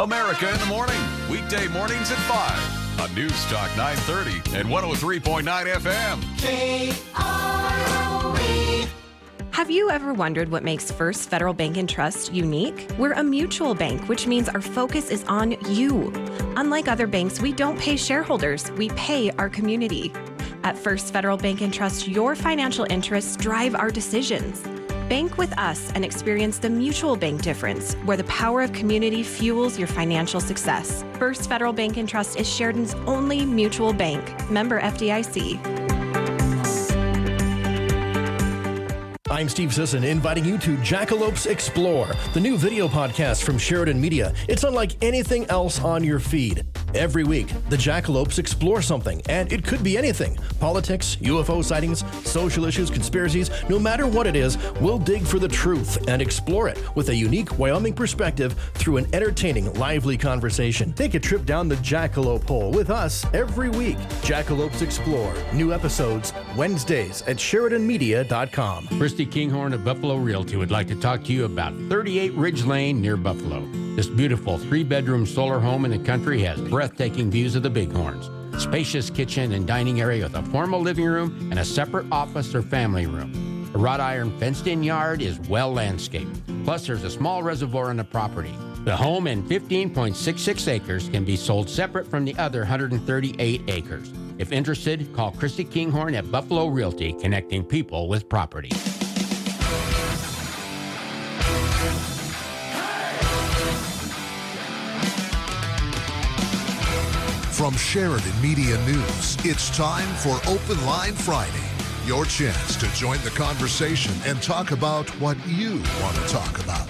America in the Morning, weekday mornings at 5 on News Talk 930 and 103.9 FM. K-R-O-E. Have you ever wondered what makes First Federal Bank and Trust unique? We're a mutual bank, which means our focus is on you. Unlike other banks, we don't pay shareholders, we pay our community. At First Federal Bank and Trust, your financial interests drive our decisions. Bank with us and experience the mutual bank difference, where the power of community fuels your financial success. First Federal Bank and Trust is Sheridan's only mutual bank. Member FDIC. I'm Steve Sisson, inviting you to Jackalopes Explore, the new video podcast from Sheridan Media. It's unlike anything else on your feed. Every week, the Jackalopes explore something, and it could be anything politics, UFO sightings, social issues, conspiracies. No matter what it is, we'll dig for the truth and explore it with a unique Wyoming perspective through an entertaining, lively conversation. Take a trip down the Jackalope hole with us every week. Jackalopes Explore. New episodes Wednesdays at SheridanMedia.com. Kinghorn of Buffalo Realty would like to talk to you about 38 Ridge Lane near Buffalo. This beautiful three bedroom solar home in the country has breathtaking views of the Bighorns, spacious kitchen and dining area with a formal living room and a separate office or family room. A wrought iron fenced in yard is well landscaped. Plus, there's a small reservoir on the property. The home and 15.66 acres can be sold separate from the other 138 acres. If interested, call Christy Kinghorn at Buffalo Realty, connecting people with property. From Sheridan Media News, it's time for Open Line Friday. Your chance to join the conversation and talk about what you want to talk about.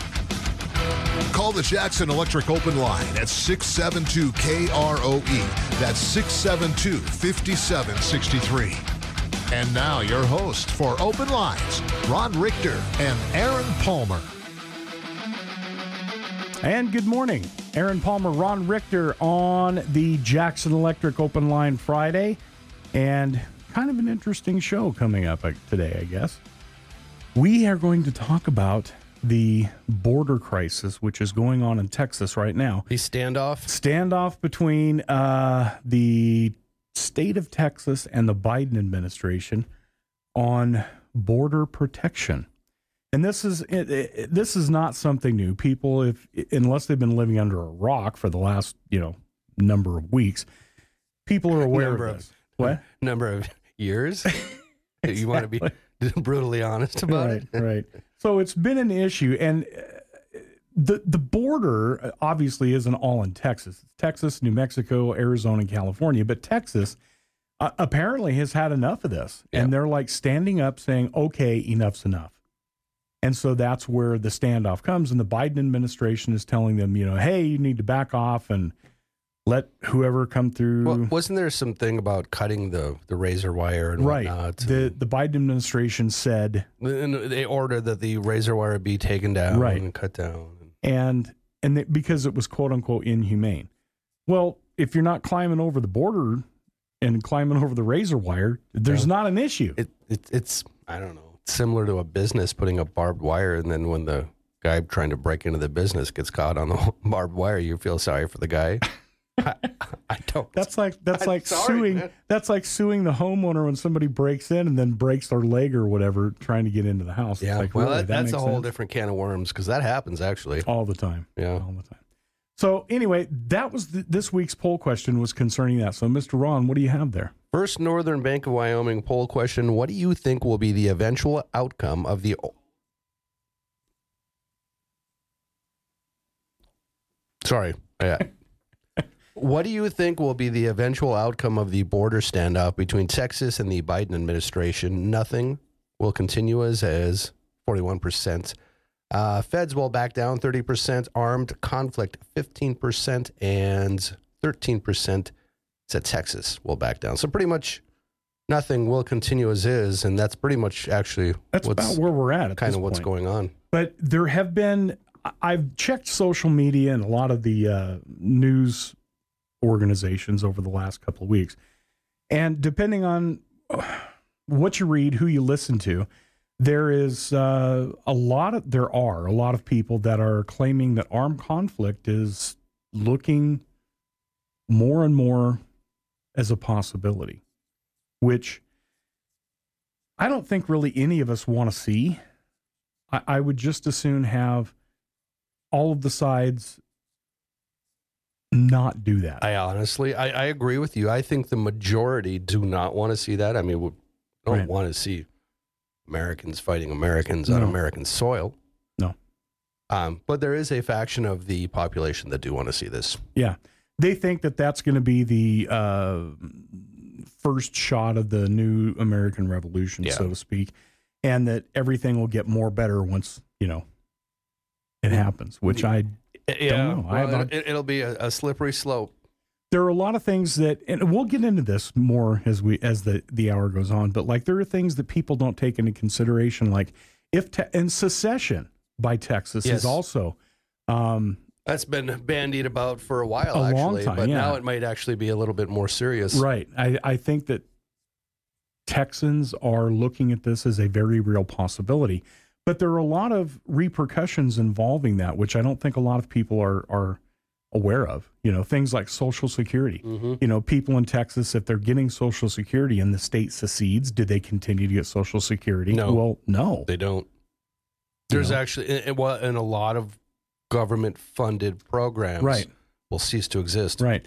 Call the Jackson Electric Open Line at 672 KROE. That's 672 5763. And now, your host for Open Lines, Ron Richter and Aaron Palmer. And good morning. Aaron Palmer, Ron Richter on the Jackson Electric Open Line Friday. And kind of an interesting show coming up uh, today, I guess. We are going to talk about the border crisis, which is going on in Texas right now. The standoff. Standoff between uh, the state of Texas and the Biden administration on border protection. And this is it, it, this is not something new. People, if unless they've been living under a rock for the last you know number of weeks, people are aware Number of of- this. What? Number of years. You want to be brutally honest about right, it? right. So it's been an issue, and uh, the the border uh, obviously isn't all in Texas. It's Texas, New Mexico, Arizona, and California, but Texas uh, apparently has had enough of this, Yeah. and they're like standing up, saying, "Okay, enough's enough." And so that's where the standoff comes, and the Biden administration is telling them, you know, hey, you need to back off and let whoever come through. Well, wasn't there something about cutting the, the razor wire and right. whatnot? The the Biden administration said they ordered that the razor wire be taken down Right. and cut down. and and that because it was quote unquote inhumane. Well, if you're not climbing over the border and climbing over the razor wire, there's Yeah. not an issue. It, it it's I don't know similar to a business putting up barbed wire and then when the guy trying to break into the business gets caught on the barbed wire, you feel sorry for the guy. I, I don't. that's like that's I'm like sorry, suing man. that's like suing the homeowner when somebody breaks in and then breaks their leg or whatever trying to get into the house. It's yeah. like, well, really, that, that's a whole sense? different can of worms because that happens actually. all the time. Yeah. all the time. So anyway, that was the, this week's poll question was concerning that. So, Mr. Ron, what do you have there? First Northern Bank of Wyoming poll question What do you think will be the eventual outcome of the. Sorry. Yeah. Uh, what do you think will be the eventual outcome of the border standoff between Texas and the Biden administration? Nothing will continue as is, 41%. Uh, feds will back down 30%, armed conflict 15%, and 13% said Texas will back down. So pretty much nothing will continue as is, and that's pretty much actually That's what's about where we're at. at kind of what's point. going on. But there have been, I've checked social media and a lot of the uh, news organizations over the last couple of weeks. And depending on uh, what you read, who you listen to, there is uh, a lot of, there are a lot of people that are claiming that armed conflict is looking more and more as a possibility, which I don't think really any of us want to see. I, I would just as soon have all of the sides not do that. I honestly, I, I agree with you. I think the majority do not want to see that. I mean, we don't Right. want to see Americans fighting Americans on No. American soil. No. Um, but there is a faction of the population that do want to see this. Yeah. They think that that's going to be the uh, first shot of the new American Revolution, Yeah. so to speak, and that everything will get more better once, you know, it happens, which I Yeah, know. I it, it'll be a, a slippery slope. There are a lot of things that and we'll get into this more as we as the the hour goes on but like there are things that people don't take into consideration like if te- and secession by texas Yes. is also um That's been bandied about for a while, A long actually, time, but yeah. now it might actually be a little bit more serious. right i i think that texans are looking at this as a very real possibility but there are a lot of repercussions involving that which i don't think a lot of people are are aware of you know things like social security Mm-hmm. you know, people in Texas, if they're getting Social Security and the state secedes, do they continue to get Social Security? No. Well, no. They don't. There's know? actually, and well, and a lot of government funded programs Right. will cease to exist. Right.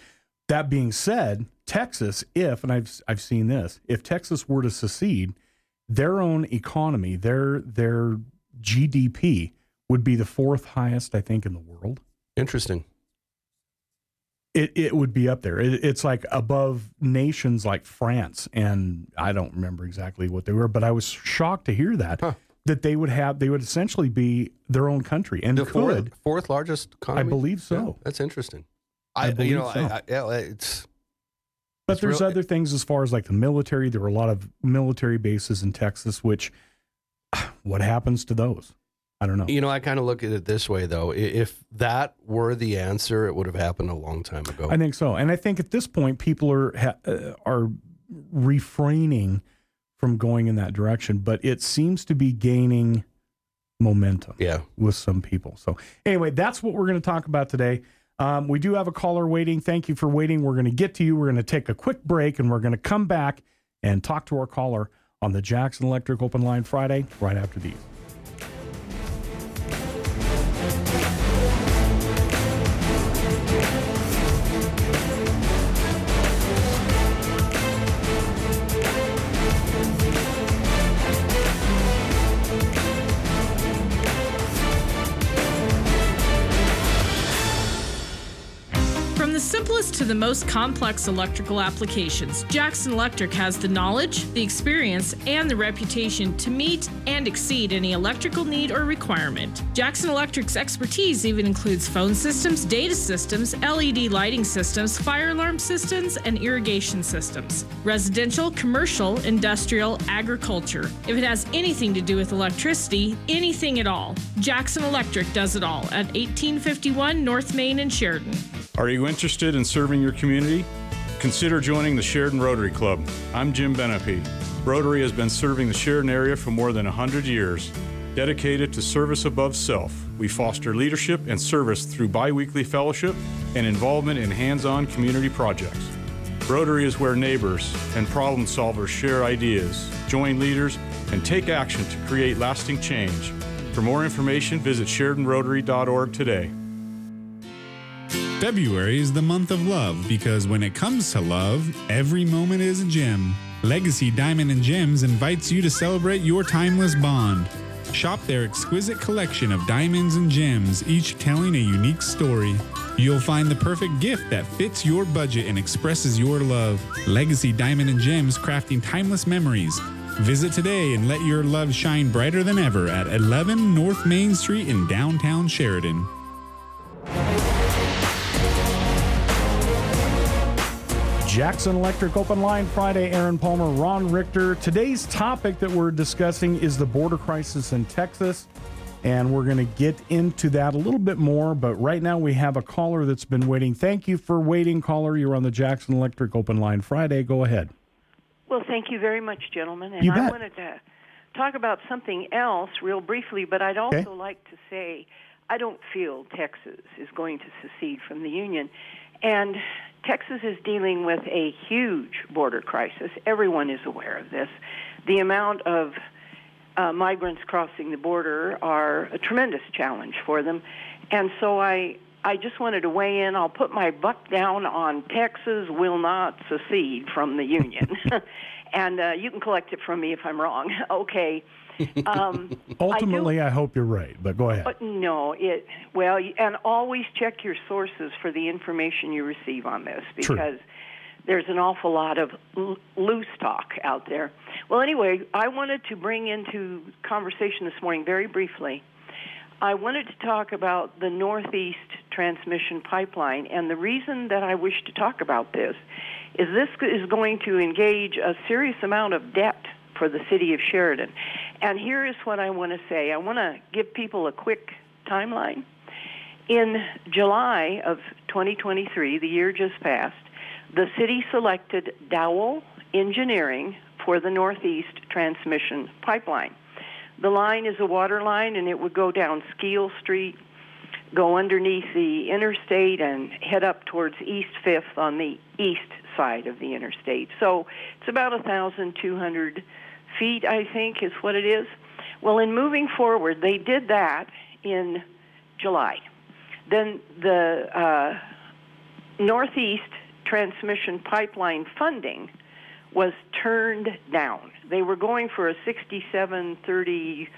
That being said, Texas, if and I've I've seen this, if Texas were to secede, their own economy, their their GDP would be the fourth highest, I think, in the world. Interesting. It it would be up there. It, it's like above nations like France, and I don't remember exactly what they were, but I was shocked to hear that Huh. that they would have they would essentially be their own country and The could. fourth, fourth largest economy. I believe so. Yeah, that's interesting. I I, you know, believe so. I, I, yeah, it's But It's there's real- other things as far as like the military. There were a lot of military bases in Texas, which what happens to those? I don't know. you know, I kind of look at it this way though. If that were the answer, it would have happened a long time ago. I think so, and I think at this point people are ha- uh, are refraining from going in that direction, but it seems to be gaining momentum yeah. with some people. So anyway, that's what we're going to talk about today. Um, we do have a caller waiting. Thank you for waiting. We're going to get to you. We're going to take a quick break, and we're going to come back and talk to our caller on the Jackson Electric Open Line Friday right after these. To the most complex electrical applications, Jackson Electric has the knowledge, the experience, and the reputation to meet and exceed any electrical need or requirement. Jackson Electric's expertise even includes phone systems, data systems, LED lighting systems, fire alarm systems, and irrigation systems. Residential, commercial, industrial, agriculture. If it has anything to do with electricity, anything at all, Jackson Electric does it all at 1851 North Main in Sheridan. Are you interested in serving your community? Consider joining the Sheridan Rotary Club. I'm Jim Benepe. Rotary has been serving the Sheridan area for more than 100 years. Dedicated to service above self, we foster leadership and service through biweekly fellowship and involvement in hands on community projects. Rotary is where neighbors and problem solvers share ideas, join leaders, and take action to create lasting change. For more information, visit SheridanRotary.org today. February is the month of love because when it comes to love, every moment is a gem. Legacy Diamond and Gems invites you to celebrate your timeless bond. Shop their exquisite collection of diamonds and gems, each telling a unique story. You'll find the perfect gift that fits your budget and expresses your love. Legacy Diamond and Gems crafting timeless memories. Visit today and let your love shine brighter than ever at 11 North Main Street in downtown Sheridan. Jackson Electric Open Line Friday. Aaron Palmer, Ron Richter. Today's topic that we're discussing is the border crisis in Texas. And we're going to get into that a little bit more. But right now we have a caller that's been waiting. Thank you for waiting, caller. You're on the Jackson Electric Open Line Friday. Go ahead. Well, thank you very much, gentlemen. And You I wanted to talk about something else real briefly, but I'd also Okay. like to say I don't feel Texas is going to secede from the Union. And Texas is dealing with a huge border crisis. Everyone is aware of this. The amount of uh, migrants crossing the border are a tremendous challenge for them. And so I, I just wanted to weigh in. I'll put my buck down on Texas will not secede from the Union. and uh, you can collect it from me if I'm wrong. okay. Um, Ultimately, I, I, hope you're right, but go ahead. But no, it well, and always check your sources for the information you receive on this because True. there's an awful lot of l- loose talk out there. Well, anyway, I wanted to bring into conversation this morning very briefly. I wanted to talk about the Northeast Transmission Pipeline, and the reason that I wish to talk about this is this is going to engage a serious amount of debt for the city of Sheridan. And here is what I want to say I want to give people a quick timeline. In July of 2023, the year just passed, the city selected Dowell Engineering for the Northeast Transmission Pipeline. The line is a water line and it would go down Skeel Street, go underneath the interstate, and head up towards East Fifth on the east side of the interstate. So it's about 1,200 feet, I think, is what it is. Well, in moving forward, they did that in July. Then the uh, Northeast Transmission Pipeline funding was turned down. They were going for a 6730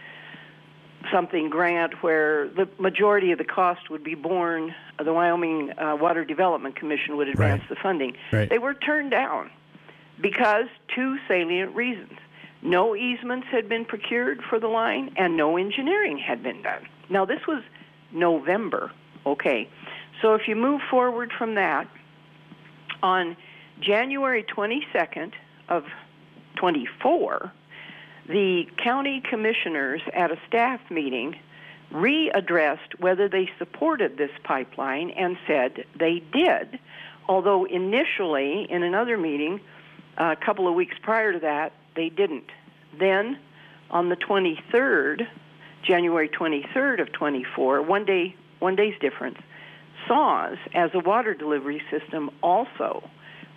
something grant where the majority of the cost would be borne, the Wyoming uh, Water Development Commission would advance Right. the funding. Right. They were turned down because two salient reasons. No easements had been procured for the line and no engineering had been done. Now this was November, okay. So if you move forward from that, on January 22nd of 24, the county commissioners at a staff meeting readdressed whether they supported this pipeline and said they did. Although initially, in another meeting, a couple of weeks prior to that, they didn't. Then, on the 23rd, January 23rd of 24, one day, one day's difference, SAWS, as a water delivery system, also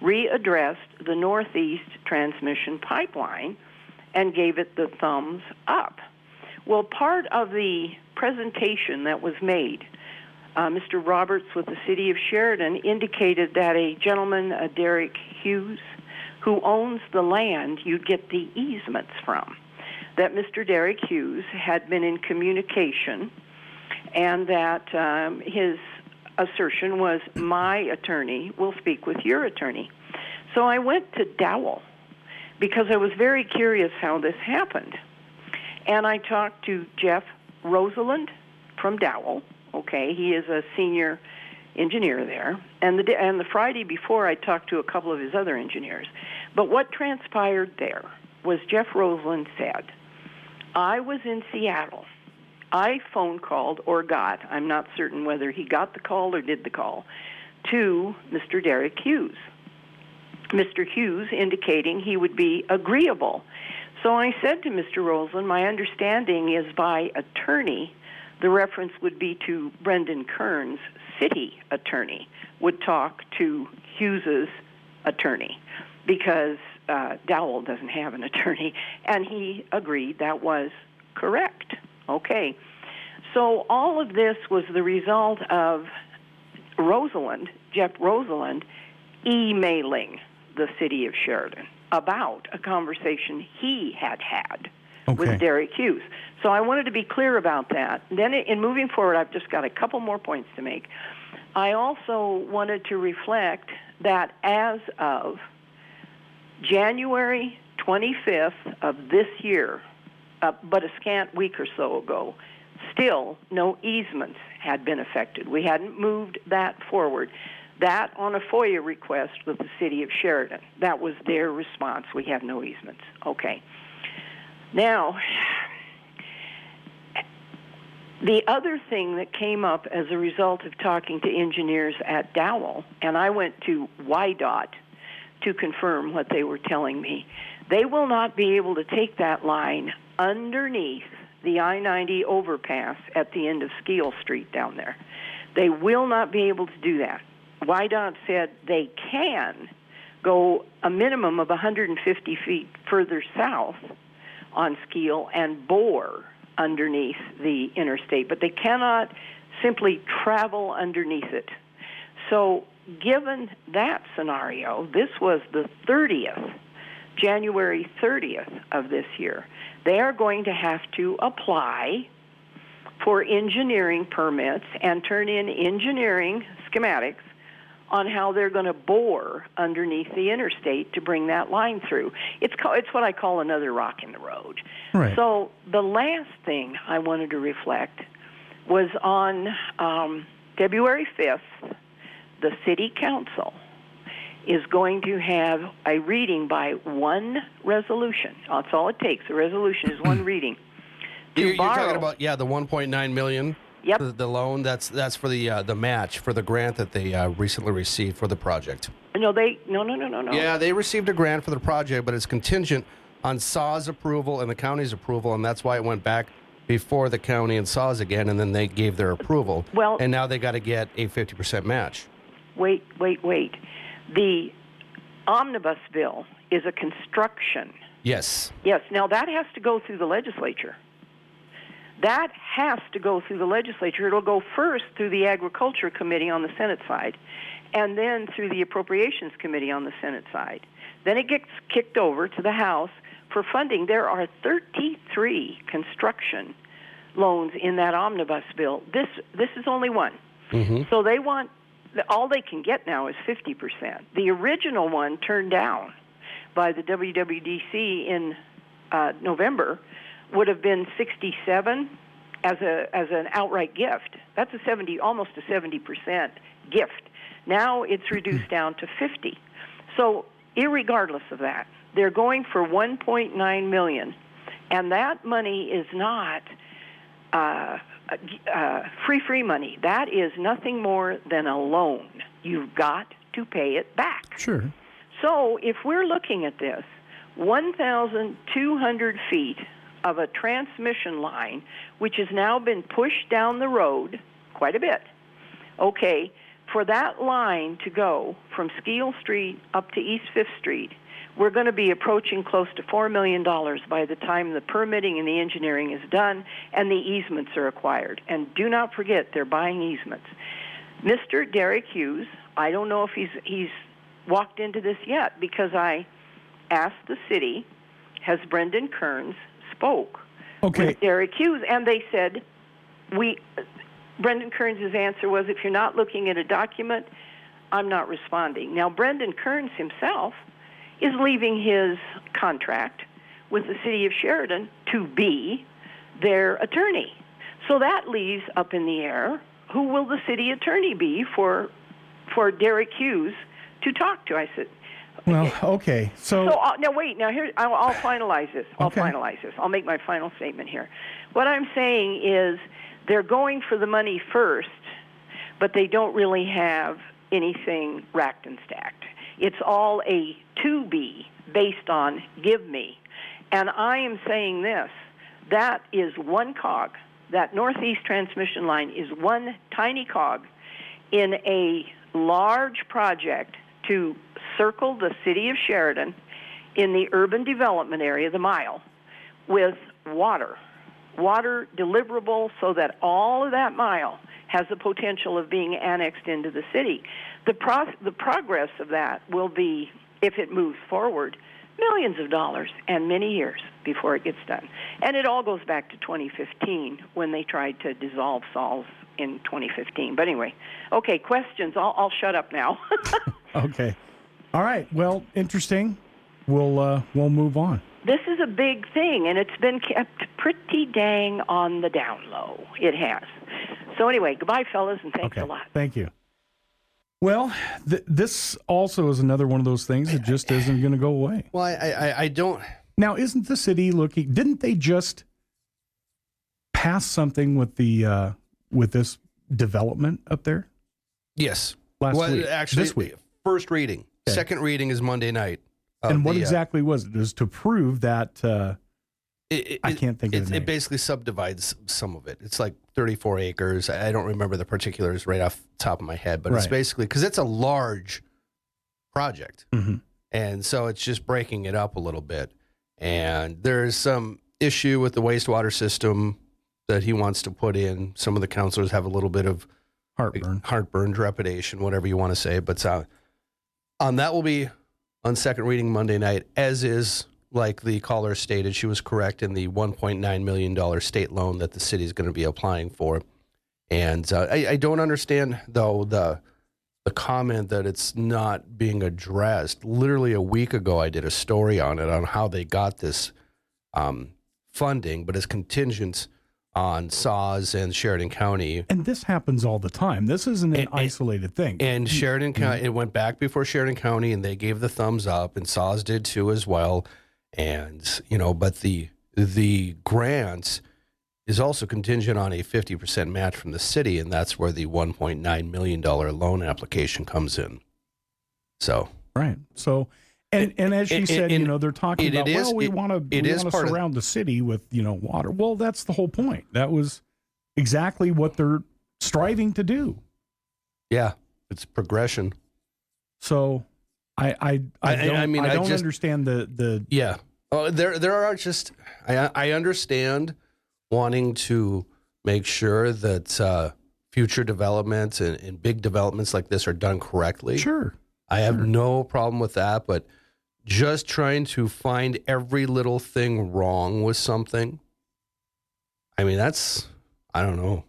readdressed the Northeast Transmission Pipeline and gave it the thumbs up. Well, part of the presentation that was made, uh, Mr. Roberts with the City of Sheridan indicated that a gentleman, uh, Derek Hughes, who owns the land you'd get the easements from, that Mr. Derek Hughes had been in communication and that um, his assertion was my attorney will speak with your attorney. So I went to Dowell because I was very curious how this happened. And I talked to Jeff Rosalind from Dowell. Okay, he is a senior engineer there. And the and the Friday before, I talked to a couple of his other engineers. But what transpired there was Jeff Rosalind said, "I was in Seattle. I phone called or got. I'm not certain whether he got the call or did the call to Mr. Derek Hughes." Mr. Hughes indicating he would be agreeable. So I said to Mr. Roseland, my understanding is by attorney, the reference would be to Brendan Kearns, city attorney, would talk to Hughes's attorney because uh, Dowell doesn't have an attorney, and he agreed that was correct. Okay. So all of this was the result of Rosalind, Jeff Rosalind, emailing the city of Sheridan about a conversation he had had Okay. with Derek Hughes. So I wanted to be clear about that. Then, in moving forward, I've just got a couple more points to make. I also wanted to reflect that as of January 25th of this year, uh, but a scant week or so ago, still no easements had been affected. We hadn't moved that forward. That on a FOIA request with the city of Sheridan. That was their response. We have no easements. Okay. Now, the other thing that came up as a result of talking to engineers at Dowell, and I went to WYDOT to confirm what they were telling me, they will not be able to take that line underneath the I 90 overpass at the end of Skeel Street down there. They will not be able to do that. WYDOT said they can go a minimum of 150 feet further south on Skeel and bore underneath the interstate, but they cannot simply travel underneath it. So, given that scenario, this was the 30th, January 30th of this year. They are going to have to apply for engineering permits and turn in engineering schematics on how they're going to bore underneath the interstate to bring that line through. It's called, it's what I call another rock in the road. Right. So the last thing I wanted to reflect was on um, February 5th, the City Council is going to have a reading by one resolution. That's all it takes. A resolution is one reading. You're, you're talking about yeah, the 1.9 million. Yep. The, the loan that's that's for the uh, the match for the grant that they uh, recently received for the project. no, they no no no no no. Yeah, they received a grant for the project, but it's contingent on SAWS approval and the county's approval, and that's why it went back before the county and SAWS again, and then they gave their approval. Well- and now they got to get a 50% match. Wait wait wait. The omnibus bill is a construction. Yes. Yes. Now that has to go through the legislature. That has to go through the legislature. It'll go first through the Agriculture Committee on the Senate side, and then through the Appropriations Committee on the Senate side. Then it gets kicked over to the House for funding. There are 33 construction loans in that omnibus bill. This this is only one. So they want all they can get now is 50%. The original one turned down by the WWDC in uh, November would have been 67 as a as an outright gift. That's a 70 almost a 70% gift. Now it's reduced down to 50. So, irregardless of that, they're going for 1.9 million and that money is not uh, uh, free free money. That is nothing more than a loan. You've got to pay it back. Sure. So if we're looking at this, 1,200 feet of a transmission line, which has now been pushed down the road quite a bit. Okay, for that line to go from Skeel Street up to East Fifth Street, we're going to be approaching close to $4 million by the time the permitting and the engineering is done and the easements are acquired. And do not forget, they're buying easements. Mr. Derek Hughes, I don't know if he's, he's walked into this yet because I asked the city, has Brendan Kearns spoke Okay. with Derek Hughes, and they said, we, Brendan Kearns' answer was, if you're not looking at a document, I'm not responding. Now, Brendan Kearns himself is leaving his contract with the city of Sheridan to be their attorney. So that leaves up in the air who will the city attorney be for for Derek Hughes to talk to. I said, Well, okay. So, so uh, now wait. Now here I'll, I'll finalize this. I'll Okay. finalize this. I'll make my final statement here. What I'm saying is they're going for the money first, but they don't really have anything racked and stacked. It's all a to be based on give me, and I am saying this. That is one cog. That northeast transmission line is one tiny cog in a large project to circle the city of Sheridan in the urban development area, the mile, with water. Water deliverable so that all of that mile has the potential of being annexed into the city. The, pro- the progress of that will be, if it moves forward, millions of dollars and many years before it gets done. And it all goes back to 2015 when they tried to dissolve SAWS in 2015. But anyway, okay, questions. I'll, I'll shut up now. okay. All right. Well, interesting. We'll uh, we'll move on. this is a big thing, and it's been kept pretty dang on the down low. It has. So anyway, goodbye, fellas, and thanks Okay. a lot. Thank you. Well, th- this also is another one of those things that just isn't going to go away. Well, I, I, I don't. Now, isn't the city looking? Didn't they just pass something with the uh, with this development up there Yes. last well, week? actually, this week. first reading. Okay. Second reading is Monday night. And what the, uh, exactly was it? It was to prove that uh, It, it, I can't think of it, it basically subdivides some of it. It's like 34 acres. I don't remember the particulars right off the top of my head, but it's basically because it's a large project. Mhm. And so it's just breaking it up a little bit. And there's some issue with the wastewater system that he wants to put in. Some of the councilors have a little bit of Heartburn. heartburn, trepidation, whatever you want to say. But uh, um, that will be on second reading Monday night, as is like the caller stated. She was correct in the $1.9 million state loan that the city is going to be applying for. And uh, I, I don't understand, though, the the comment that it's not being addressed. Literally a week ago, I did a story on it on how they got this um, funding, but it's contingent on SAWS and Sheridan County And this happens all the time. This isn't an And- isolated thing. and mm-hmm. Sheridan County, it went back before Sheridan County, and they gave the thumbs up, and SAWS did too as well. And you know, but the the grants is also contingent on a fifty percent match from the city, and that's where the one point nine million dollar loan application comes in. So right. So, and and as she And- said, and- you know, they're talking it- about it is- well, we want to we want to part of- surround the city with you know water. Well, that's the whole point. That was exactly what they're striving to do. yeah, it's progression. So, I I I, I- I don't, I mean, I don't just- understand the the Yeah. Oh, there there are just I I understand wanting to make sure that uh, future developments and, and big developments like this are done correctly. sure. I have hmm. no problem with that, but just trying to find every little thing wrong with something. I mean, that's I don't know.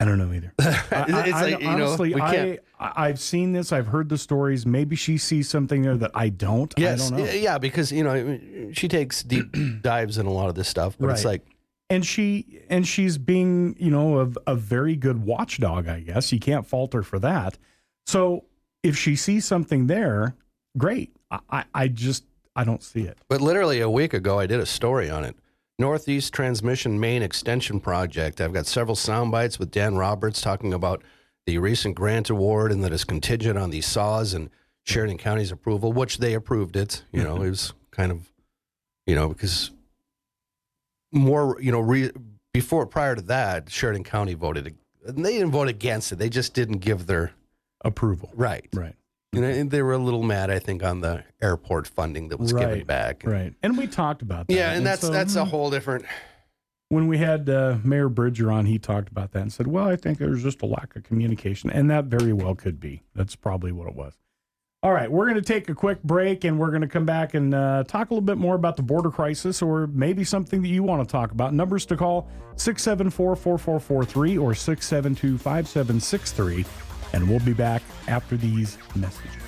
I don't know either. I, I- I- like you know honestly, we I, can't. I I've seen this. I've heard the stories. Maybe she sees something there that I don't. Yes, I don't know. yeah, because you know she takes deep dives in a lot of this stuff, but it's like and she and she's being you know a, a very good watchdog i guess you can't fault her for that so if she sees something there great i i, just i don't see it But literally a week ago, I did a story on it. Northeast Transmission Main Extension Project. I've got several sound bites with Dan Roberts talking about the recent grant award and that is contingent on the SAWS and Sheridan County's approval, which they approved it. You know, it was kind of, you know, because more, you know, re, before prior to that, Sheridan County voted, and they didn't vote against it. They just didn't give their approval. Right. right. You know, and they were a little mad, I think, on the airport funding that was given back. right. And we talked about that. Yeah, and that's so, that's a mm, whole different. when we had uh, mayor bridger on he talked about that and said well i think there's just a lack of communication. And that very well could be. That's probably what it was. All right we're going to take a quick break and we're going to come back and uh, talk a little bit more about the border crisis or maybe something that you want to talk about. Numbers to call 674-4443 or 672-5763 and we'll be back after these messages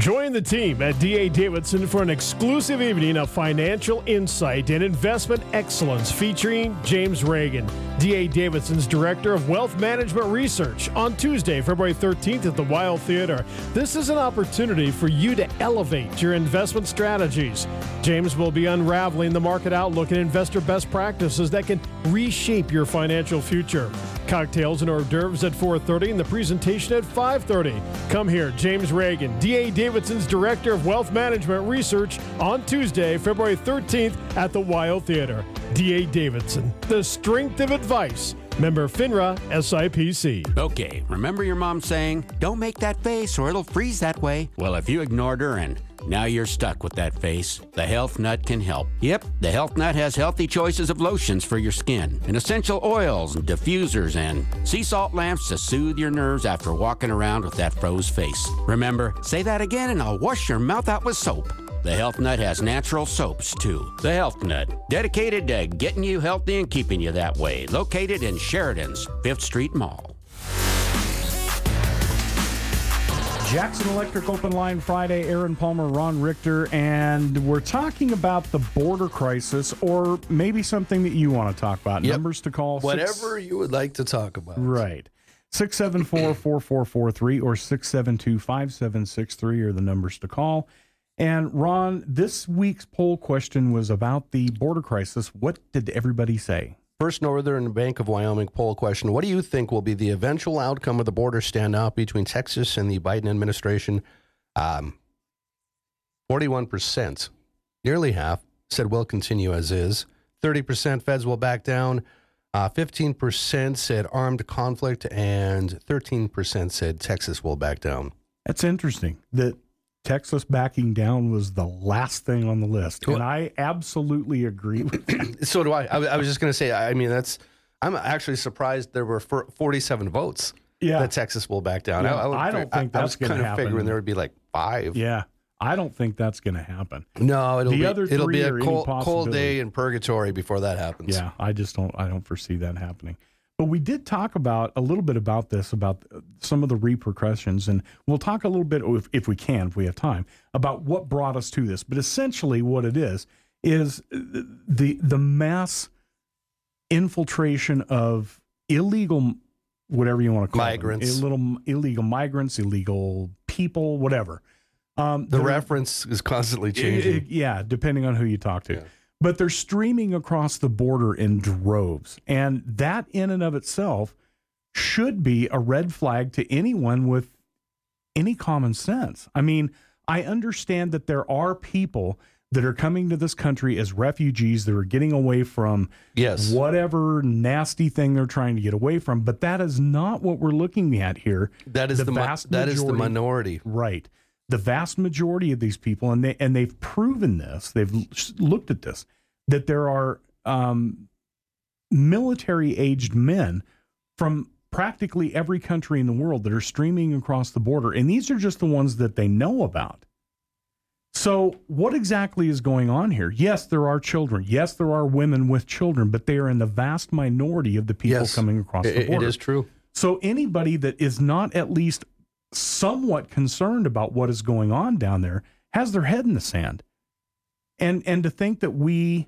Join the team at DA Davidson for an exclusive evening of financial insight and investment excellence featuring James Reagan, DA Davidson's Director of Wealth Management Research, on Tuesday, February 13th at the WYO Theater. This is an opportunity for you to elevate your investment strategies. James will be unraveling the market outlook and investor best practices that can reshape your financial future. Cocktails and hors d'oeuvres at 4:30 and the presentation at 5:30. Come hear, James Reagan, DA Davidson's Director of Wealth Management Research on Tuesday, February 13th at the WYO Theater. DA Davidson, the strength of advice. Member FINRA SIPC. Okay, remember your mom saying, don't make that face or it'll freeze that way? Well, if you ignored her and now you're stuck with that face, the Health Nut can help. Yep, the Health Nut has healthy choices of lotions for your skin, and essential oils and diffusers, and sea salt lamps to soothe your nerves after walking around with that froze face. Remember, say that again and I'll wash your mouth out with soap. The Health Nut has natural soaps too. The Health Nut, dedicated to getting you healthy and keeping you that way. Located in Sheridan's 5th Street Mall. Jackson Electric Open Line Friday, Aaron Palmer, Ron Richter, and we're talking about the border crisis or maybe something that you want to talk about. Yep. Numbers to call Whatever you would like to talk about. Right. 674 4443 or 672 5763 are the numbers to call. And Ron, this week's poll question was about the border crisis. What did everybody say? First Northern Bank of Wyoming poll question What do you think will be the eventual outcome of the border standoff between Texas and the Biden administration? Um, 41%, nearly half, said will continue as is. 30% feds will back down. Uh, 15% said armed conflict, and 13% said Texas will back down. That's interesting that Texas backing down was the last thing on the list. And I absolutely agree with that. So do I. I, I was just going to say, I mean, that's, I'm actually surprised there were 47 votes Yeah. that Texas will back down. Yeah, would I don't fi- think that's gonna kind of happen. figuring there would be like five. Yeah. I don't think that's going to happen. No, it'll The be other it'll be a cold, cold day in purgatory before that happens. Yeah, I just don't. I don't foresee that happening. But we did talk about a little bit about this, about some of the repercussions, and we'll talk a little bit, if, if we can, if we have time, about what brought us to this. But essentially, what it is is the the mass infiltration of illegal, whatever you want to call Migrants. them, little illegal migrants, illegal people, whatever. Um, The are- reference is constantly changing. it- it- yeah, depending on who you talk to. But they're streaming across the border in droves. And that, in and of itself, should be a red flag to anyone with any common sense. I mean, I understand that there are people that are coming to this country as refugees that are getting away from yes. whatever nasty thing they're trying to get away from, but that is not what we're looking at here. That is the, vast mi- that is the minority. Right. The vast majority of these people, and they and they've proven this. They've looked at this that there are um, military aged men from practically every country in the world that are streaming across the border, and these are just the ones that they know about. So, what exactly is going on here? Yes, there are children. Yes, there are women with children, but they are in the vast minority of the people Yes. coming across It- the border. is true. So anybody that is not at least somewhat concerned about what is going on down there has their head in the sand. And and to think that we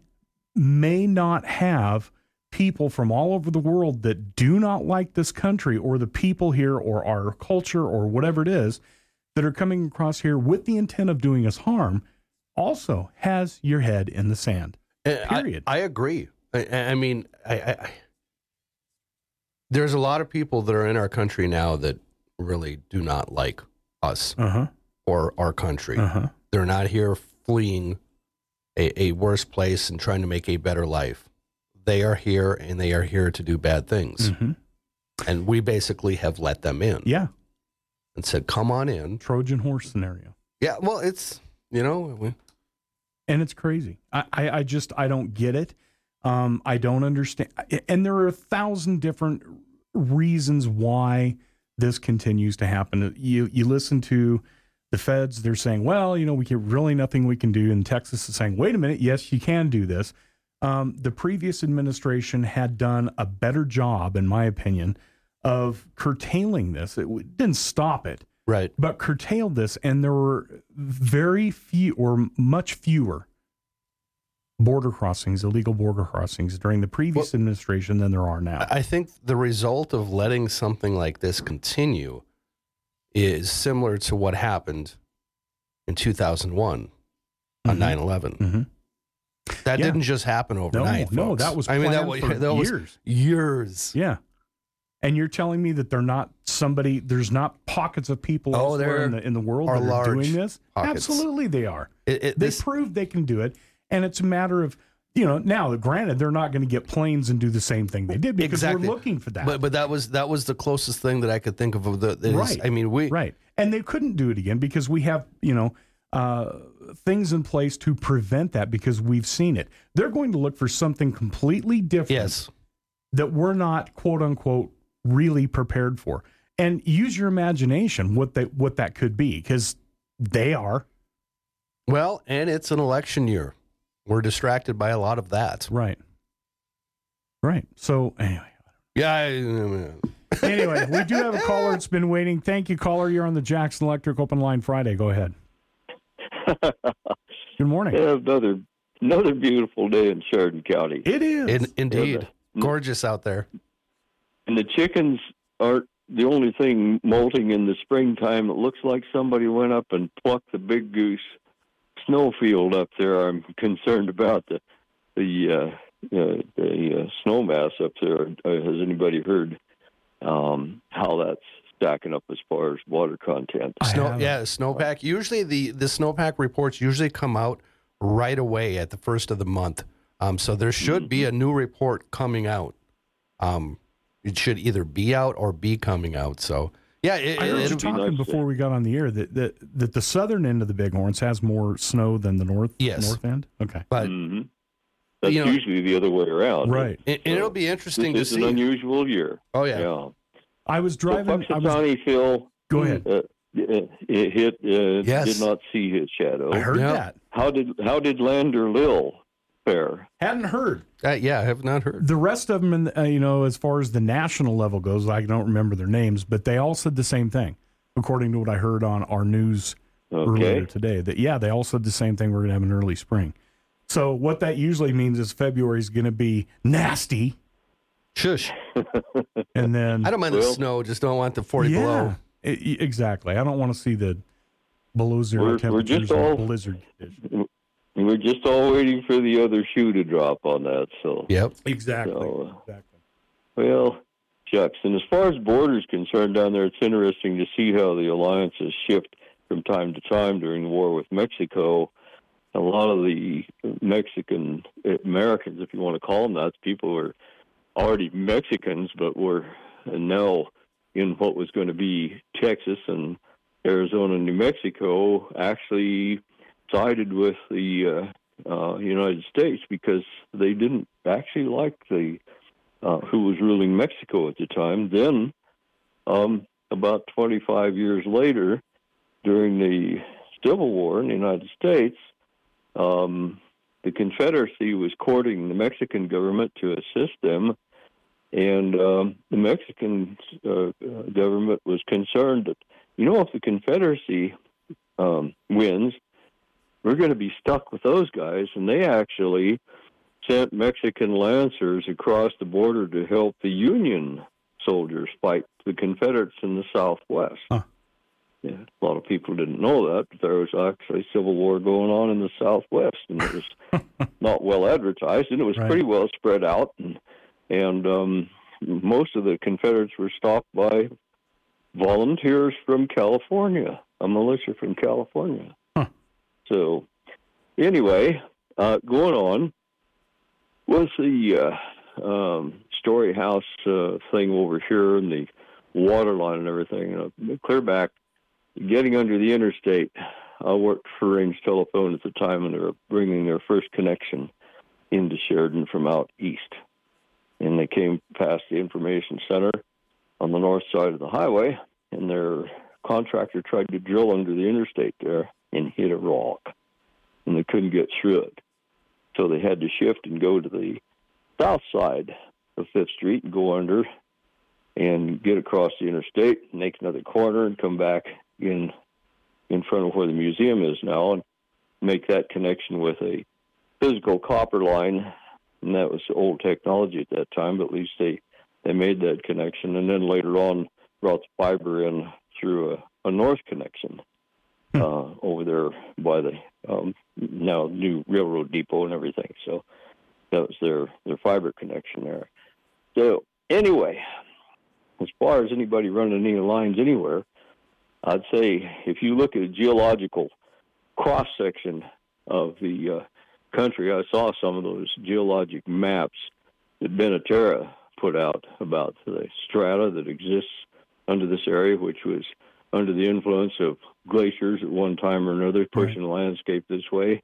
may not have people from all over the world that do not like this country or the people here or our culture or whatever it is that are coming across here with the intent of doing us harm also has your head in the sand. Uh, I- Period. I, agree. I, I mean, I- there's a lot of people that are in our country now that really do not like us Uh-huh. or our country. Uh-huh. They're not here fleeing a, a worse place and trying to make a better life. They are here and they are here to do bad things. Mhm. And we basically have let them in Yeah, and said, come on in. Trojan horse scenario. Yeah, well, it's, you know, we, and it's crazy. I, I, I just I don't get it. Um, I don't understand, and there are a thousand different reasons why this continues to happen. You you listen to the feds; they're saying, "Well, you know, we get really nothing we can do," and Texas is saying, "Wait a minute, yes, you can do this." Um, the previous administration had done a better job, in my opinion, of curtailing this. It didn't stop it, right. but curtailed this, and there were very few or much fewer border crossings, illegal border crossings during the previous administration than there are now. I think the result of letting something like this continue is similar to what happened in 2001 on 9 11. Mhm. That Yeah. didn't just happen overnight. no, folks. that was I mean, that, was, that was years. years. Yeah. And you're telling me that they're not somebody, there's not pockets of people Oh, there in the, in the world are that are doing this? pockets. Absolutely, they are. It, it, They this, proved they can do it. And it's a matter of, you know, now, granted, they're not going to get planes and do the same thing they did because exactly. we're looking for that. But, but that was that was the closest thing that I could think of. of the, is- Right. I mean, we right and they couldn't do it again because we have you know uh, things in place to prevent that because we've seen it they're going to look for something completely different yes. that we're not quote unquote really prepared for and use your imagination what that what that could be because they are Well, and it's an election year. We're distracted by a lot of that. Right. Right. So anyway. Yeah. I, anyway, we do have a caller that's been waiting. Thank you, caller. You're on the Jackson Electric Open Line Friday. Go ahead. Good morning. Yeah, another another beautiful day in Sheridan County. It is. In, indeed. Yeah, uh, Gorgeous out there. And the chickens aren't the only thing molting in the springtime. It looks like somebody went up and plucked the big goose snowfield up there. I'm concerned about the the uh, uh, the uh, snow mass up there. Uh, has anybody heard um, how that's stacking up as far as water content? Snow, yeah, snowpack. Usually the the snowpack reports usually come out right away at the first of the month. Um, so there should be a new report coming out. Um, it should either be out or be coming out. So yeah, it, I heard you it'll be talking before we got on the air that, that that the southern end of the Bighorns has more snow than the north Yes. north end. Okay, but hmm That's you know- usually the other way around. right. and, and it'll be interesting This to is an see. unusual year. Oh yeah. Yeah. I was driving. So I was, Punxsutawney Phil. go ahead. Uh, it hit. Uh, Yes. Did not see his shadow. I heard Yeah. that. How did how did Lander Lil fare? Hadn't heard. Uh, yeah, I have not heard. The rest of them, in uh, you know, as far as the national level goes, I don't remember their names, but they all said the same thing, according to what I heard on our news earlier today. That yeah, they all said the same thing. We're going to have an early spring. So what that usually means is February is going to be nasty, Shush. and then I don't mind the snow, just don't want the forty yeah, below. e- exactly. I don't want to see the below zero We're- we're temperatures just or all- blizzard conditions. We're just all waiting for the other shoe to drop on that. So. Yep. Exactly. So, uh, exactly. Well, shucks. And as far as borders concerned down there, it's interesting to see how the alliances shift from time to time during the war with Mexico. A lot of the Mexican Americans, if you want to call them that, people who are already Mexicans, but were now in what was going to be Texas and Arizona, and New Mexico, actually sided with the uh, uh, United States because they didn't actually like the uh, who was ruling Mexico at the time. Then, um, about 25 years later, during the Civil War in the United States, um, the Confederacy was courting the Mexican government to assist them, and um, the Mexican uh, government was concerned that, you know, if the Confederacy um, wins, we're going to be stuck with those guys, and they actually sent Mexican lancers across the border to help the Union soldiers fight the Confederates in the Southwest. Huh. Yeah, a lot of people didn't know that, but there was actually civil war going on in the Southwest, and it was not well advertised, and it was Right. pretty well spread out, and and um, most of the Confederates were stopped by volunteers from California, a militia from California. So, anyway, uh, going on was the uh, um, Story House uh, thing over here and the water line and everything. Uh, clear back, getting under the interstate. I worked for Range Telephone at the time, and they were bringing their first connection into Sheridan from out east. And they came past the information center on the north side of the highway, and their contractor tried to drill under the interstate there and hit a rock, and they couldn't get through it. So they had to shift and go to the south side of Fifth Street and go under and get across the interstate, make another corner, and come back in in front of where the museum is now, and make that connection with a physical copper line. And that was old technology at that time, but at least they they made that connection, and then later on brought the fiber in through a, a north connection uh, over there by the um, now new railroad depot and everything. So that was their their fiber connection there. So anyway, as far as anybody running any lines anywhere, I'd say if you look at a geological cross section of the uh, country, I saw some of those geologic maps that Benaterra put out about the strata that exists under this area, which was under the influence of glaciers at one time or another, pushing the landscape this way.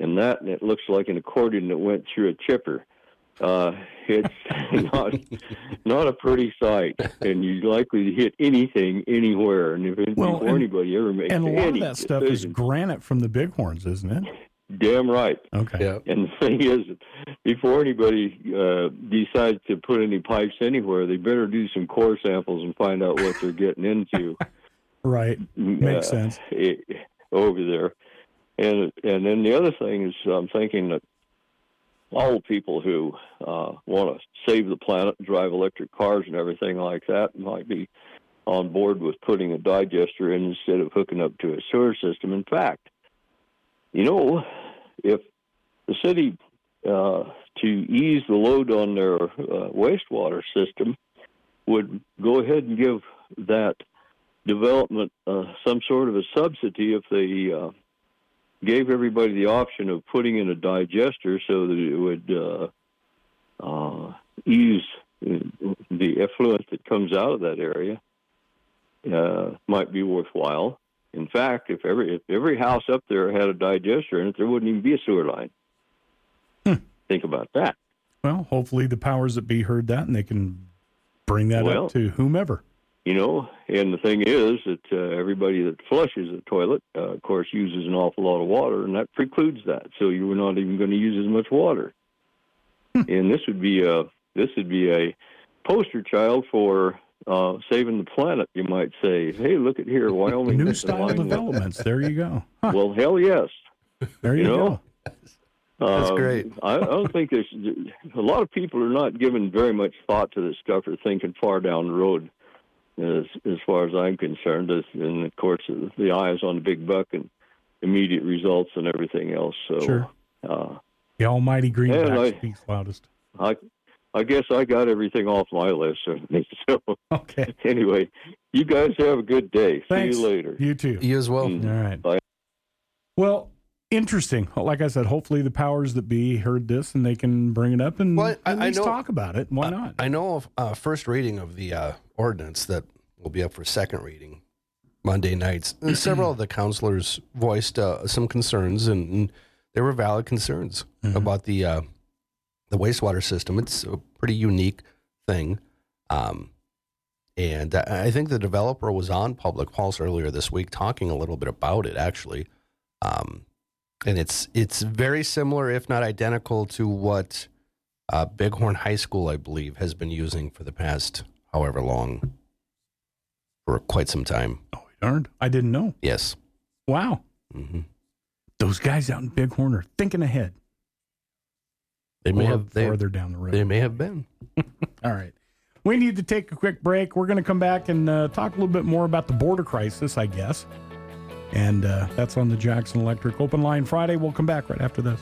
And that, and it looks like an accordion that went through a chipper. uh, it's not not a pretty sight, and you're likely to hit anything anywhere. And if Well, before and- anybody ever makes any, And a lot of any that stuff is granite from the bighorns, isn't it? damn right. Okay. And the thing is, before anybody uh, decides to put any pipes anywhere, they better do some core samples and find out what they're getting into. Right. Makes uh, sense. it- over there. And and then the other thing is, I'm thinking that all people who uh, want to save the planet, drive electric cars and everything like that, might be on board with putting a digester in instead of hooking up to a sewer system. In fact, you know, if the city uh, to ease the load on their uh, wastewater system would go ahead and give that development uh, some sort of a subsidy if they uh, gave everybody the option of putting in a digester so that it would uh, uh, ease the effluent that comes out of that area uh, might be worthwhile. In fact, if every if every house up there had a digester in it, there wouldn't even be a sewer line. Think about that. Well, hopefully the powers that be heard that and they can bring that Well, up to whomever. You know, and the thing is that uh, everybody that flushes a toilet, uh, of course, uses an awful lot of water, and that precludes that. So you were not even going to use as much water. and this would be a this would be a poster child for uh, saving the planet. You might say, "Hey, look at here, Wyoming New is in style with-" developments. There you go. Huh. Well, hell yes. There you, you know? go. That's Um, great. I, I don't think there's a lot of people are not giving very much thought to this stuff or thinking far down the road. As as far as I'm concerned, As- and of course the eye is on the big buck and immediate results and everything else. So, Sure. uh, The almighty greenback And I- speaks loudest. I I guess I got everything off my list. So okay. Anyway, you guys have a good day. Thanks. See you later. You too. You as well. All right. Bye. Well, interesting. Like I said, hopefully the powers that be heard this and they can bring it up and Well, I- at I least know- talk about it. Why not? I know of uh, first reading of the uh, ordinance that will be up for second reading Monday nights. And several of the councilors voiced uh, some concerns, and, and there were valid concerns about the uh, the wastewater system. It's a pretty unique thing, um, and I I think the developer was on Public Pulse earlier this week talking a little bit about it, actually. Um, and it's it's very similar, if not identical, to what uh, Bighorn High School, I believe, has been using for the past however long, for quite some time. Oh, darned. I didn't know. Yes. Wow. hmm Those guys out in Bighorn are thinking ahead. They may Or have they, farther down the road. They may have been. All right. We need to take a quick break. We're going to come back and uh, talk a little bit more about the border crisis, I guess. And uh, that's on the Jackson Electric Open Line Friday. We'll come back right after this.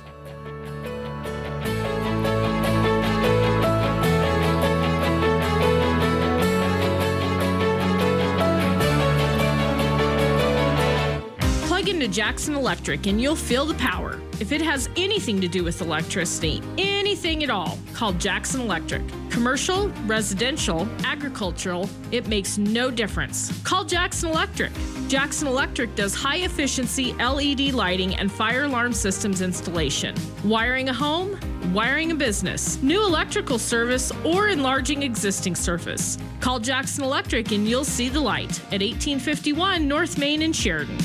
Jackson Electric and you'll feel the power. If it has anything to do with electricity, anything at all, call Jackson Electric. Commercial, residential, agricultural, it makes no difference. Call Jackson Electric. Jackson Electric does high efficiency LED lighting and fire alarm systems installation. Wiring a home, wiring a business, new electrical service, or enlarging existing surface. Call Jackson Electric and you'll see the light at 1851 North Main in Sheridan.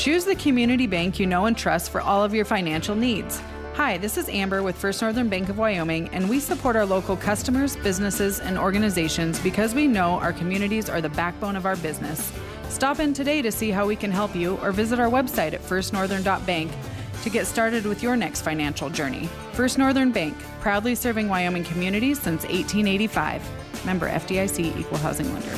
Choose the community bank you know and trust for all of your financial needs. Hi, this is Amber with First Northern Bank of Wyoming, and we support our local customers, businesses, and organizations because we know our communities are the backbone of our business. Stop in today to see how we can help you or visit our website at firstnorthern.bank to get started with your next financial journey. First Northern Bank, proudly serving Wyoming communities since 1885. Member FDIC Equal Housing Lender.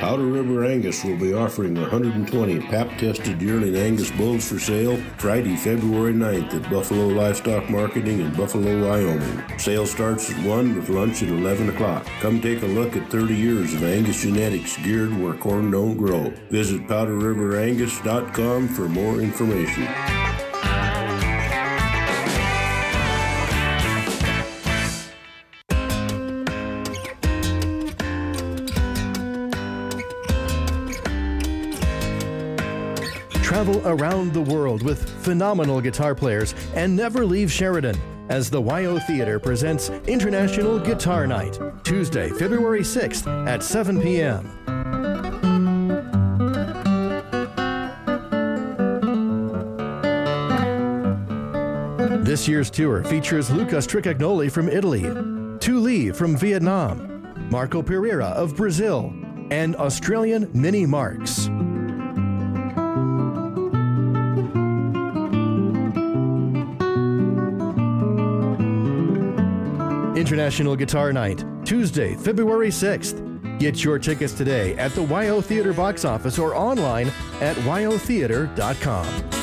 Powder River Angus will be offering 120 pap tested yearling Angus bulls for sale Friday, February 9th at Buffalo Livestock Marketing in Buffalo, Wyoming. Sale starts at 1 with lunch at 11 o'clock. Come take a look at 30 years of Angus genetics geared where corn don't grow. Visit powderriverangus.com for more information. Travel around the world with phenomenal guitar players and never leave Sheridan as the WYO Theater presents International Guitar Night, Tuesday, February 6th at 7 p.m. This year's tour features Luca Stricagnoli from Italy, Thu Le from Vietnam, Marco Pereira of Brazil, and Australian Mini Marks. International Guitar Night, Tuesday, February 6th. Get your tickets today at the WYO Theater box office or online at wyotheater.com.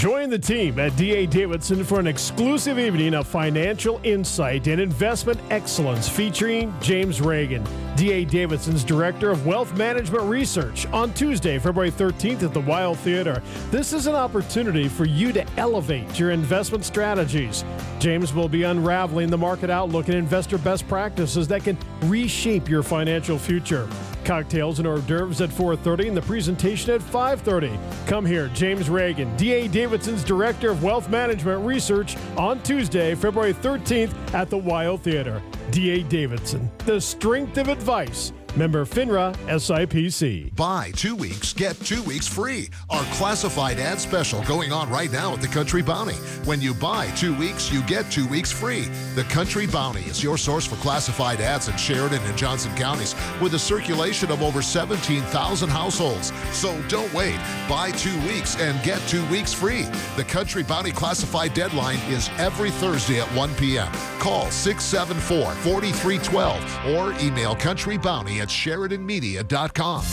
Join the team at DA Davidson for an exclusive evening of financial insight and investment excellence featuring James Reagan, DA Davidson's Director of Wealth Management Research, on Tuesday, February 13th at the WYO Theater. This is an opportunity for you to elevate your investment strategies. James will be unraveling the market outlook and investor best practices that can reshape your financial future. Cocktails and hors d'oeuvres at 4:30 and the presentation at 5:30. Come hear, James Reagan, DA Davidson's Director of Wealth Management Research on Tuesday, February 13th at the WYO Theater. DA Davidson, the strength of advice. Member FINRA SIPC. Buy two weeks, get two weeks free. Our classified ad special going on right now at the Country Bounty. When you buy two weeks, you get two weeks free. The Country Bounty is your source for classified ads in Sheridan and Johnson counties with a circulation of over 17,000 households. So don't wait. Buy two weeks and get two weeks free. The Country Bounty classified deadline is every Thursday at 1 p.m. Call 674 4312 or email countrybounty at SheridanMedia.com.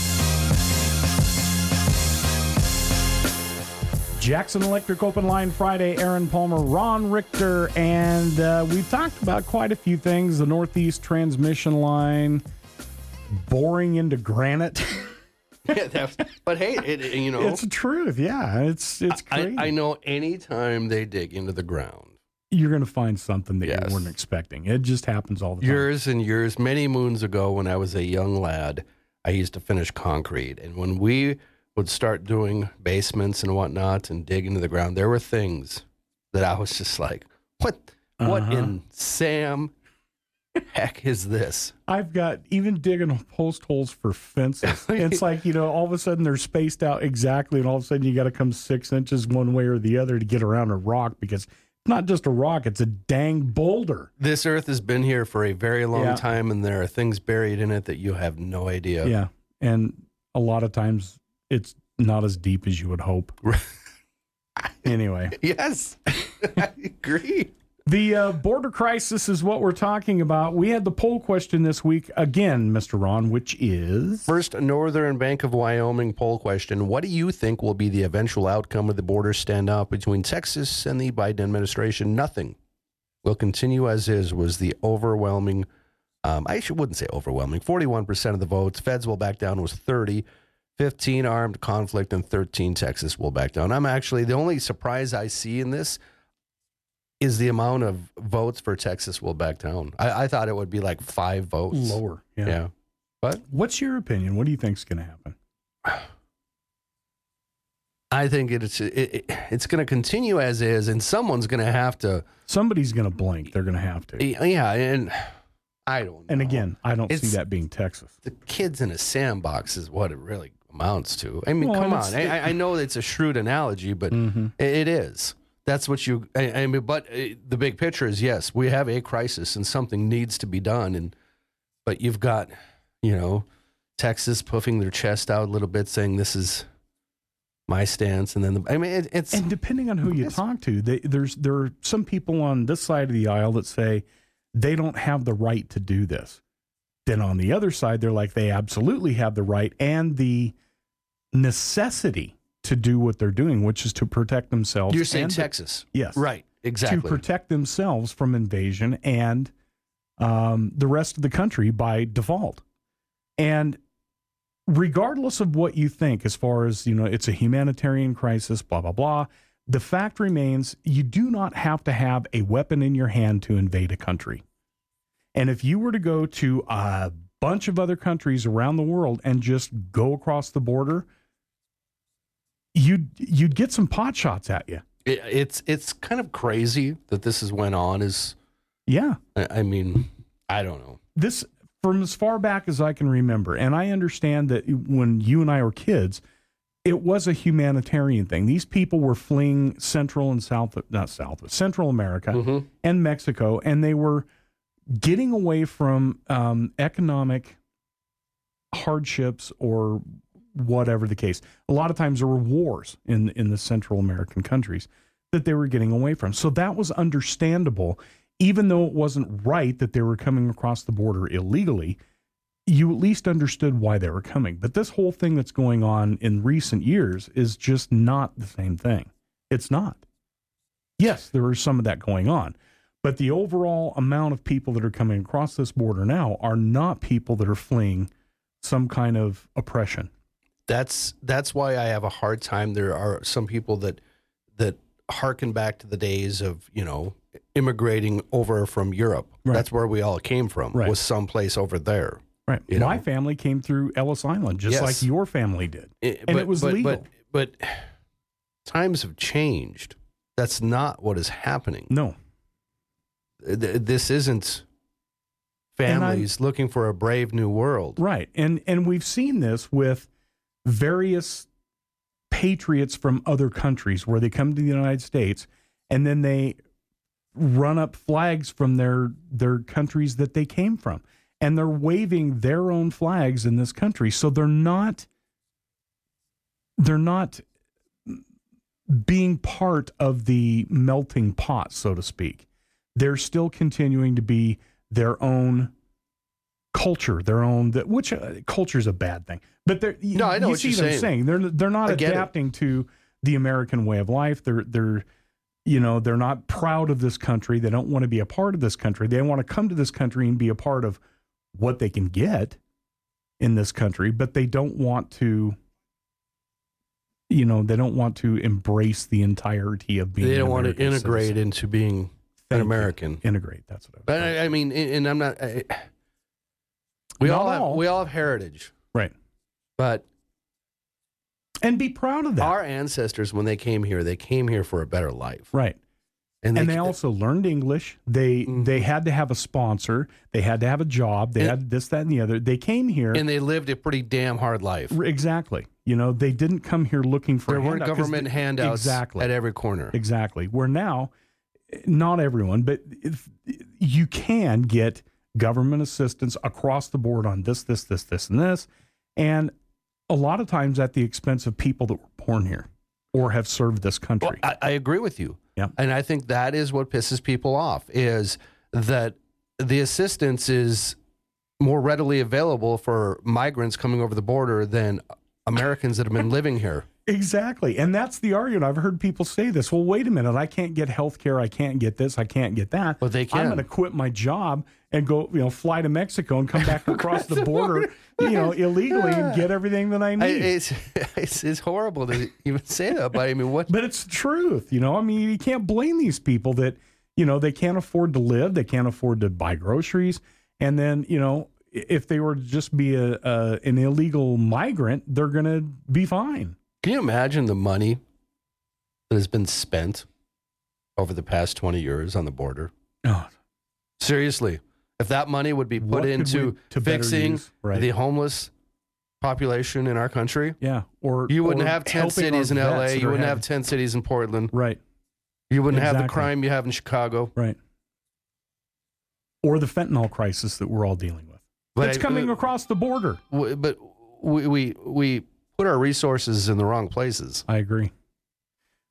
Jackson Electric Open Line Friday, Aaron Palmer, Ron Richter, and uh, we've talked about quite a few things. The Northeast Transmission Line boring into granite. yeah, that's, but hey, it, it- you know, it's the truth. Yeah, it's it's I, crazy. I know anytime they dig into the ground, You're going to find something that you weren't expecting. It just happens all the time. years and years, many moons ago, when I was a young lad, I used to finish concrete, and when we would start doing basements and whatnot and dig into the ground, there were things that I was just like, "What? What Uh-huh. in Sam heck is this?" I've got even digging post holes for fences. it's like, you know, all of a sudden they're spaced out exactly, and all of a sudden you got to come six inches one way or the other to get around a rock because not just a rock, it's a dang boulder. This earth has been here for a very long Yeah. time, and there are things buried in it that you have no idea. Yeah. And a lot of times it's not as deep as you would hope. anyway. Yes, I agree. The uh, border crisis is what we're talking about. We had the poll question this week again, Mr. Ron, which is First, Northern Bank of Wyoming poll question What do you think will be the eventual outcome of the border standoff between Texas and the Biden administration? Nothing. Will continue as is, was the overwhelming, um, I wouldn't say overwhelming, 41% of the votes. Feds will back down was 30. 15 armed conflict and 13 Texas will back down. I'm actually the only surprise I see in this is the amount of votes for Texas will back down. I, I thought it would be like five votes lower. Yeah. Yeah. But what's your opinion? What do you think's going to happen? I think it's it, it, it's going to continue as is, and someone's going to have to. Somebody's going to blink. They're going to have to. Yeah, and I don't. And again, I don't see that being Texas. The kids in a sandbox is what it really amounts to. I mean, Well, come on. I, I know it's a shrewd analogy, but Mm-hmm. it is. That's what you. I, I mean, but uh, the big picture is yes, we have a crisis, and something needs to be done. And but you've got, you know, Texas puffing their chest out a little bit, saying this is my stance, and then the, I mean, it, it's And depending on who you talk to, they, there's there are some people on this side of the aisle that say they don't have the right to do this. Then on the other side, they're like they absolutely have the right and the necessity to do what they're doing, which is to protect themselves. You're saying the- Texas. yes, Right. Exactly. to protect themselves from invasion and um, the rest of the country by default. And regardless of what you think, as far as, you know, it's a humanitarian crisis, blah, blah, blah, the fact remains you do not have to have a weapon in your hand to invade a country. And if you were to go to a bunch of other countries around the world and just go across the border, you'd you'd get some pot shots at you. It, it's it's kind of crazy that this has went on. Is Yeah. I, I mean, I don't know. This from as far back as I can remember, and I understand that when you and I were kids, it was a humanitarian thing. These people were fleeing Central and South, not South, but Central America and Mexico, and they were getting away from um, economic hardships or whatever the case. A lot of times there were wars in in the Central American countries that they were getting away from. So that was understandable, even though it wasn't right that they were coming across the border illegally. You at least understood why they were coming. But this whole thing that's going on in recent years is just not the same thing. It's not. Yes, there is some of that going on. But the overall amount of people that are coming across this border now are not people that are fleeing some kind of oppression. That's that's why I have a hard time. There are some people that that harken back to the days of you know immigrating over from Europe. That's where we all came from. Right. Was someplace over there. Right. You My know? family came through Ellis Island, just Yes. like your family did. It- and it was but, legal. But, but times have changed. That's not what is happening. No. This isn't families looking for a brave new world. Right. And and we've seen this with various patriots from other countries where they come to the United States and then they run up flags from their their countries that they came from. And they're waving their own flags in this country. So they're not they're not being part of the melting pot so to speak. They're still continuing to be their own culture, their own that which uh, culture is a bad thing. But they're No, I know you what see you're them saying. saying they're they're not get it. adapting to the American way of life. They're they're you know they're not proud of this country. They don't want to be a part of this country. They want to come to this country and be a part of what they can get in this country, but they don't want to. You know, they don't want to embrace the entirety of being. They don't want to integrate citizen. into being Thank an you. American. Integrate. That's what I But I, I mean, and and I'm not. I, we Not all have all. we all have heritage, right? But and be proud of that. Our ancestors, when they came here, they came here for a better life, Right. And And they- they, also learned English. They mm-hmm. they had to have a sponsor. They had to have a job. They And- had this, that, and the other. They came here and they lived a pretty damn hard life. exactly. You know, they didn't come here looking for. There weren't government they- handouts exactly at every corner. Exactly. Where now, eh, not everyone, but if, you can get government assistance across the board on this, this, this, this, and this, and a lot of times at the expense of people that were born here or have served this country. I, I agree with you. Yeah. And I think that is what pisses people off is that the assistance is more readily available for migrants coming over the border than Americans that have been living here. Exactly. And that's the argument. I've heard people say this. Well, wait a minute. I can't get health care. I can't get this. I can't get that. But they can. I'm going to quit my job and go, you know, fly to Mexico and come back across the border, you know, illegally and get everything that I I, need. it's, it's it's horrible to even say that, but I mean, what? But it's the truth. You know, I mean, you can't blame these people that, you know, they can't afford to live. They can't afford to buy groceries. And then, you know, if they were to just be a, a an illegal migrant, they're going to be fine. Can you imagine the money that has been spent over the past 20 years on the border? Oh. Seriously, if that money would be put What into we- fixing use, right. the homeless population in our country, Yeah. Or you wouldn't or have 10 cities in LA, you wouldn't have 10 cities in Portland, Right. you wouldn't have the crime you have in Chicago. Right. Or the fentanyl crisis that we're all dealing with. But it's coming uh, across the border. But we, we, we put our resources in the wrong places. I agree.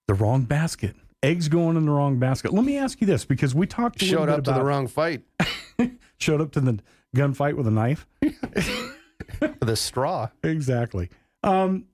The wrong basket. Eggs going in the wrong basket. Let me ask you this because we talked a little Showed bit up to the wrong fight showed up to the gunfight with a knife. the straw. Exactly. Um,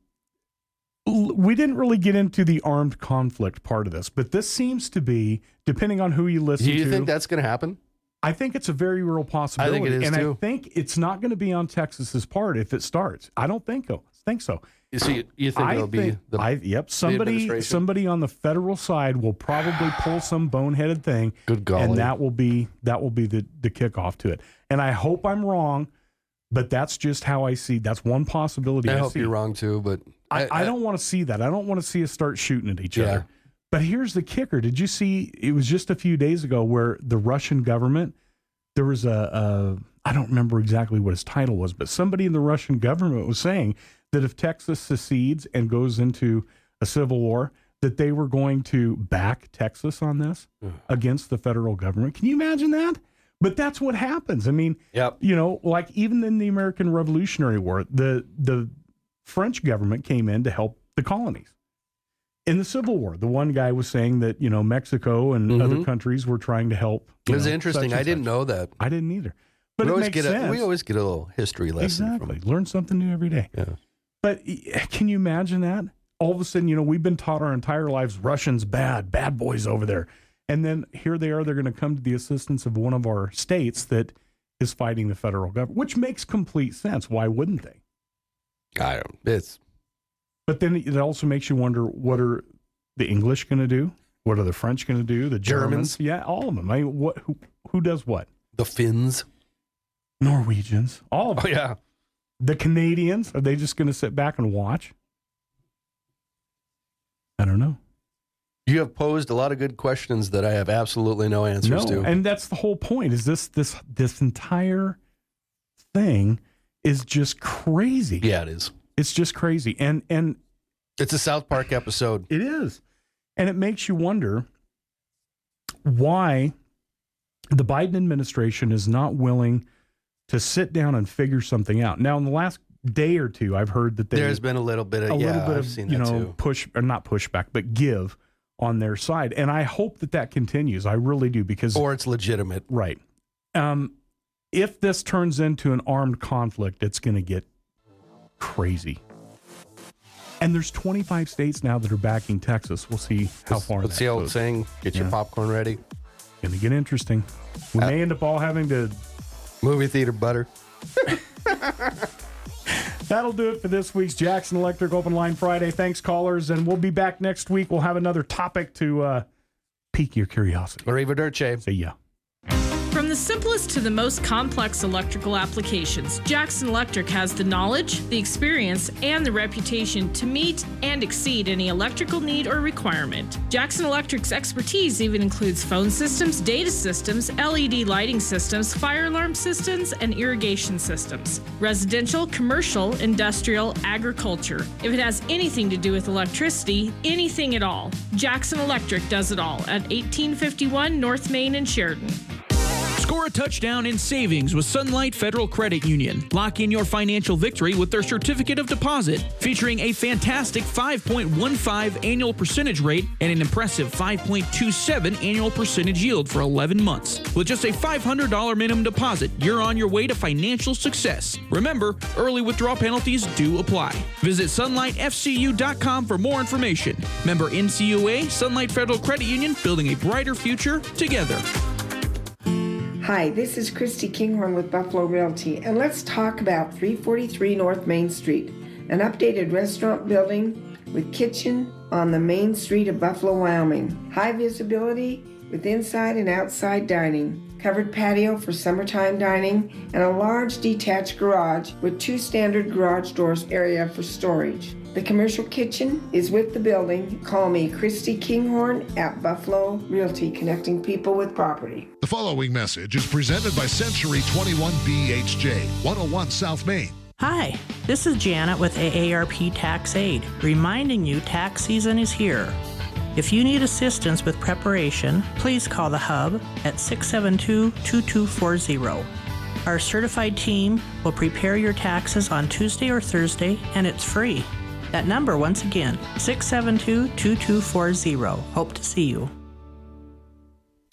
we didn't really get into the armed conflict part of this, but this seems to be, depending on who you listen to. Do you to. think that's going to happen? I think it's a very real possibility, is and too. I think it's not going to be on Texas's part if it starts. I don't think so. Think so. You see, you think I it'll be the I, yep. Somebody, somebody on the federal side will probably pull some boneheaded thing. Good golly. and that will be that will be the the kickoff to it. And I hope I'm wrong, but that's just how I see. That's one possibility. I I, hope see. you're wrong too, but I, I, don't want to see that. I don't want to see us start shooting at each Yeah. other. But here's the kicker. Did you see? It was just a few days ago where the Russian government, there was a, a I don't remember exactly what his title was, but somebody in the Russian government was saying that if Texas secedes and goes into a civil war, that they were going to back Texas on this against the federal government. Can you imagine that? But that's what happens. I mean, Yep. you know, like even in the American Revolutionary War, the the French government came in to help the colonies. In the Civil War, the one guy was saying that you know Mexico and mm-hmm. other countries were trying to help. It was know, interesting. such I didn't know that. I didn't either. But we it always get sense. a we always get a little history lesson exactly from it. learn something new every day. Yeah. But can you imagine that? All of a sudden, you know, we've been taught our entire lives Russians bad, bad boys over there. And then here they are, they're going to come to the assistance of one of our states that is fighting the federal government, which makes complete sense. Why wouldn't they? I don't. It's But then it also makes you wonder what are the English going to do? What are the French going to do? The Germans? Germans? Yeah, all of them. I mean, what who who does what? the Finns. Norwegians, all of Oh them. yeah. The Canadians, are they just going to sit back and watch? I don't know. You have posed a lot of good questions that I have absolutely no answers no, to. and that's the whole point. Is this this this entire thing is just crazy. yeah, it is. It's just crazy, and and It's a South Park episode. it is, and it makes you wonder why the Biden administration is not willing to sit down and figure something out. Now, in the last day or two, I've heard that they There's been a little bit of a yeah, little bit I've of you know too. push or not pushback, but give on their side, and I hope that that continues. I really do because Or it's legitimate. right. Um, if this turns into an armed conflict, it's going to get crazy. And there's 25 states now that are backing Texas. We'll see how far. See how goes. it's saying. Get your popcorn ready. Going to get interesting. We Uh, may end up all having to. Movie theater butter. That'll do it for this week's Jackson Electric Open Line Friday. Thanks, callers, and we'll be back next week. We'll have another topic to uh, pique your curiosity. Arrivederci. See ya. The simplest to the most complex electrical applications, Jackson Electric has the knowledge, the experience, and the reputation to meet and exceed any electrical need or requirement. Jackson Electric's expertise even includes phone systems, data systems, LED lighting systems, fire alarm systems, and irrigation systems. Residential, commercial, industrial, agriculture. If it has anything to do with electricity, anything at all, Jackson Electric does it all at 1851 North Main in Sheridan. Score a touchdown in savings with Sunlight Federal Credit Union. Lock in your financial victory with their certificate of deposit, featuring a fantastic 5.15 annual percentage rate and an impressive 5.27 annual percentage yield for 11 months. With just a $500 minimum deposit, you're on your way to financial success. Remember, early withdrawal penalties do apply. Visit sunlightfcu.com for more information. Member NCUA, Sunlight Federal Credit Union, building a brighter future together. Hi, this is Christy Kinghorn with Buffalo Realty, and let's talk about 343 North Main Street, an updated restaurant building with kitchen on the main street of Buffalo, Wyoming. High visibility with inside and outside dining, covered patio for summertime dining, and a large detached garage with two standard garage doors area for storage. The commercial kitchen is with the building. Call me Christy Kinghorn at Buffalo Realty, connecting people with property. The following message is presented by Century 21 BHJ, 101 South Main. Hi, this is Janet with AARP Tax Aid, reminding you tax season is here. If you need assistance with preparation, please call the Hub at 672 2240. Our certified team will prepare your taxes on Tuesday or Thursday, and it's free. That number, once again, 672 2240. Hope to see you.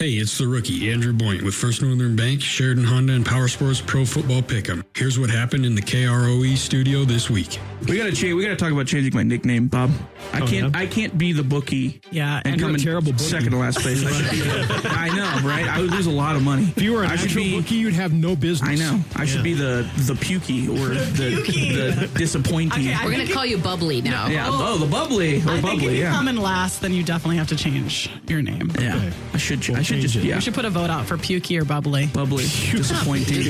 Hey, it's the rookie, Andrew Boynt with First Northern Bank, Sheridan Honda, and Power Sports Pro Football Pick'em. Here's what happened in the KROE studio this week. We gotta change. We gotta talk about changing my nickname, Bob. I Oh, can't. yeah? I can't be the bookie. Yeah, and and come a in terrible bookie. second to last place. I, should be the- I know, right? I would lose a lot of money. If you were an I should actual be, bookie, you'd have no business. I know. I should be the the pukey or the the disappointing. Okay, We're gonna think call you Bubbly now. Yeah. Oh, the bubbly or I think bubbly. if you yeah. come in last, then you definitely have to change your name. Yeah. I should. ch- I should should just it. yeah. We should put a vote out for pukey or bubbly. Bubbly. Disappointing.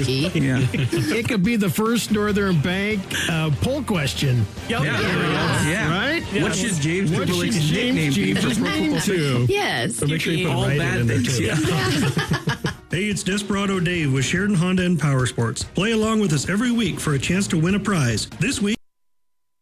Yeah. it could be the first Northern Bank uh, poll question. Yep. Yeah. Yes. Yeah. Right? What should James What Triple should James nickname be Jeeves' for Pro Football too? Yes. So make sure you put All write bad in there, things. too. Yeah. Hey, it's Desperado Dave with Sheridan Honda and Power Sports. Play along with us every week for a chance to win a prize. This week,